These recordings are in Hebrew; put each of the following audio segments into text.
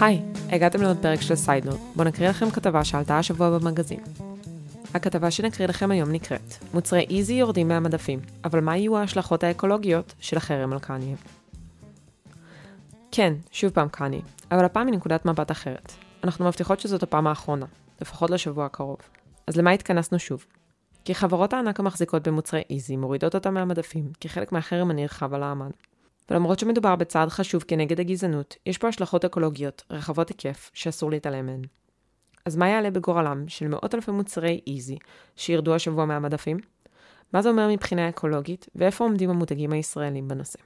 היי, הגעתם לעוד פרק של סיידנוט, בואו נקריא לכם כתבה שעלתה השבוע במגזין. הכתבה שנקריא לכם היום נקראת מוצרי איזי יורדים מהמדפים, אבל מה יהיו ההשלכות האקולוגיות של החרם על קניה? כן, שוב פעם קניה, אבל הפעם מנקודת מבט אחרת. אנחנו מבטיחות שזאת הפעם האחרונה, לפחות לשבוע הקרוב. אז למה התכנסנו שוב? כי חברות הענק המחזיקות במוצרי איזי מורידות אותם מהמדפים כחלק מהחרם הנרחב על האמן. ולמרות שמדובר בצעד חשוב כנגד הגזענות, יש פה השלכות אקולוגיות רחבות היקף שאסור להתעלם מהן. אז מה יעלה בגורלם של מאות אלפי מוצרי איזי שירדו השבוע מהמדפים? מה זה אומר מבחינה אקולוגית, ואיפה עומדים המותגים הישראלים בנושא?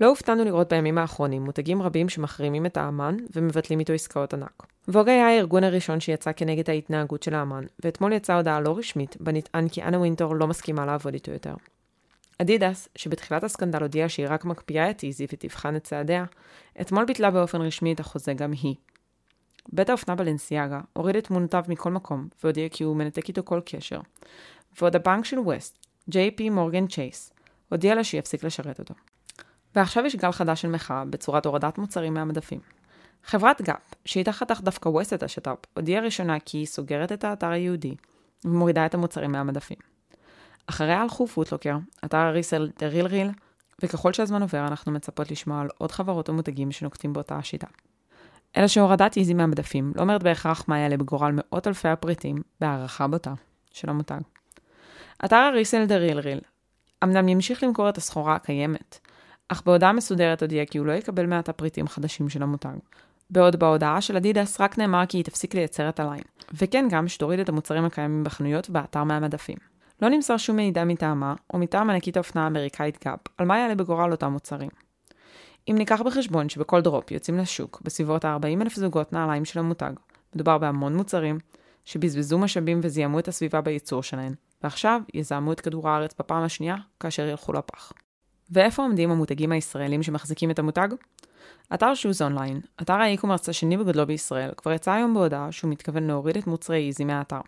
לא הופתענו לראות בימים האחרונים מותגים רבים שמחרימים את האמן ומבטלים איתו עסקאות ענק. ווג היה הארגון הראשון שיצא כנגד ההתנהגות של האמן, ואתמול יצאה הודעה לא רשמית, בה נטען כי אנה ווינטור לא מסכימה לעבוד איתו יותר. אדידס, שבתחילת הסקנדל הודיעה שהיא רק מקפיאה את Yeezy ותבחן את צעדיה, אתמול ביטלה באופן רשמי את החוזה גם היא. בית האופנה בלנסיאגה הוריד את תמונותיו מכל מקום, והודיע כי הוא מנתק איתו כל קשר. ועוד הבנק של ווסט, JP Morgan Chase, הודיע לה שיפסיק לשרת אותו. ועכשיו יש גל חדש של מחאה בצורת הורדת מוצרים מהמדפים. חברת גאפ, שאיתה חתך דווקא ווסט את השת"פ, הודיעה ראשונה כי היא סוגרת את האתר הייעודי ומורידה את המוצרים מהמדפים. אחריה הלכו Foot Locker, אתר ה resale The RealReal, וככל שהזמן עובר אנחנו מצפות לשמוע על עוד חברות ומותגים שנוקטים באותה השיטה. אלא שהורדת Yeezy מהמדפים לא אומרת בהכרח מה יעלה בגורל מאות אלפי הפריטים בהערכה בוטה של המותג. אתר ה resale The RealReal אמנם ימשיך למכור את הסחורה הקיימת, אך בהודעה מסודרת הודיע כי הוא לא יקבל מעתה פריטים חדשים של המותג. בעוד בהודעה של אדידס רק נאמר כי היא תפסיק לייצר את הליין, וכן גם שתוריד את המוצרים הקיימים בחנויות ובאתר מהמדפים. לא נמסר שום מידע מטעמה, או מטעם ענקית האופנה האמריקאית גאפ, על מה יעלה בגורל אותם מוצרים. אם ניקח בחשבון שבכל drop יוצאים לשוק בסביבות ה-40 אלף זוגות נעליים של המותג, מדובר בהמון מוצרים שבזבזו משאבים וזיהמו את הסביבה בייצור שלהן, ועכשיו יזהמו את כדור הארץ בפעם השנייה כאשר ילכו לפח. ואיפה עומדים המותגים הישראלים שמחזיקים את המותג? אתר Shoes Online, אתר ה e-commerce השני בגודלו בישראל, כבר יצא היום בהודעה שהוא מתכוון להוריד את מוצרי Yeezy מהאתר.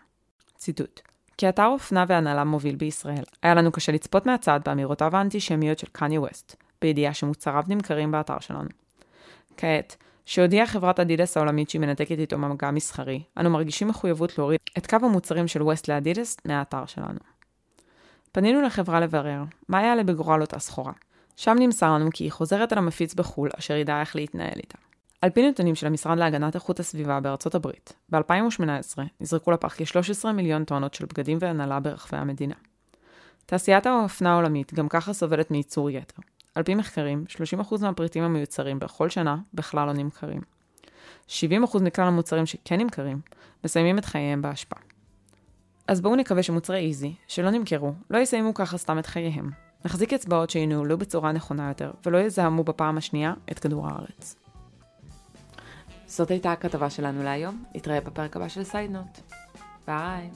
ציטוט כאתר אופנה והנעלה מוביל בישראל, היה לנו קשה לצפות מהצד באמירותיו האנטישמיות של קניה ווסט, בידיעה שמוצריו נמכרים באתר שלנו. כעת, שהודיעה חברת אדידס העולמית שהיא מנתקת איתו מגע מסחרי, אנו מרגישים מחויבות להוריד את קו המוצרים של ווסט לאדידס מהאתר שלנו. פנינו לחברה לברר מה יעלה בגורל אותה סחורה. שם נמסר לנו כי היא חוזרת על המפיץ בחו"ל אשר ידע איך להתנהל איתה. על פי נתונים של המשרד להגנת איכות הסביבה בארצות הברית, ב-2018 נזרקו לפח כ-13 מיליון טונות של בגדים והנהלה ברחבי המדינה. תעשיית האופנה העולמית גם ככה סובלת מייצור יתר. על פי מחקרים, 30% מהפריטים המיוצרים בכל שנה בכלל לא נמכרים. 70% מכלל המוצרים שכן נמכרים, מסיימים את חייהם בהשפעה. אז בואו נקווה שמוצרי Yeezy, שלא נמכרו, לא יסיימו ככה סתם את חייהם. נחזיק אצבעות שינוהלו בצורה נכונה יותר, ולא יזהמו בפעם השנייה את כדור הארץ. זאת הייתה הכתבה שלנו להיום, נתראה בפרק הבא של Sidenote. ביי.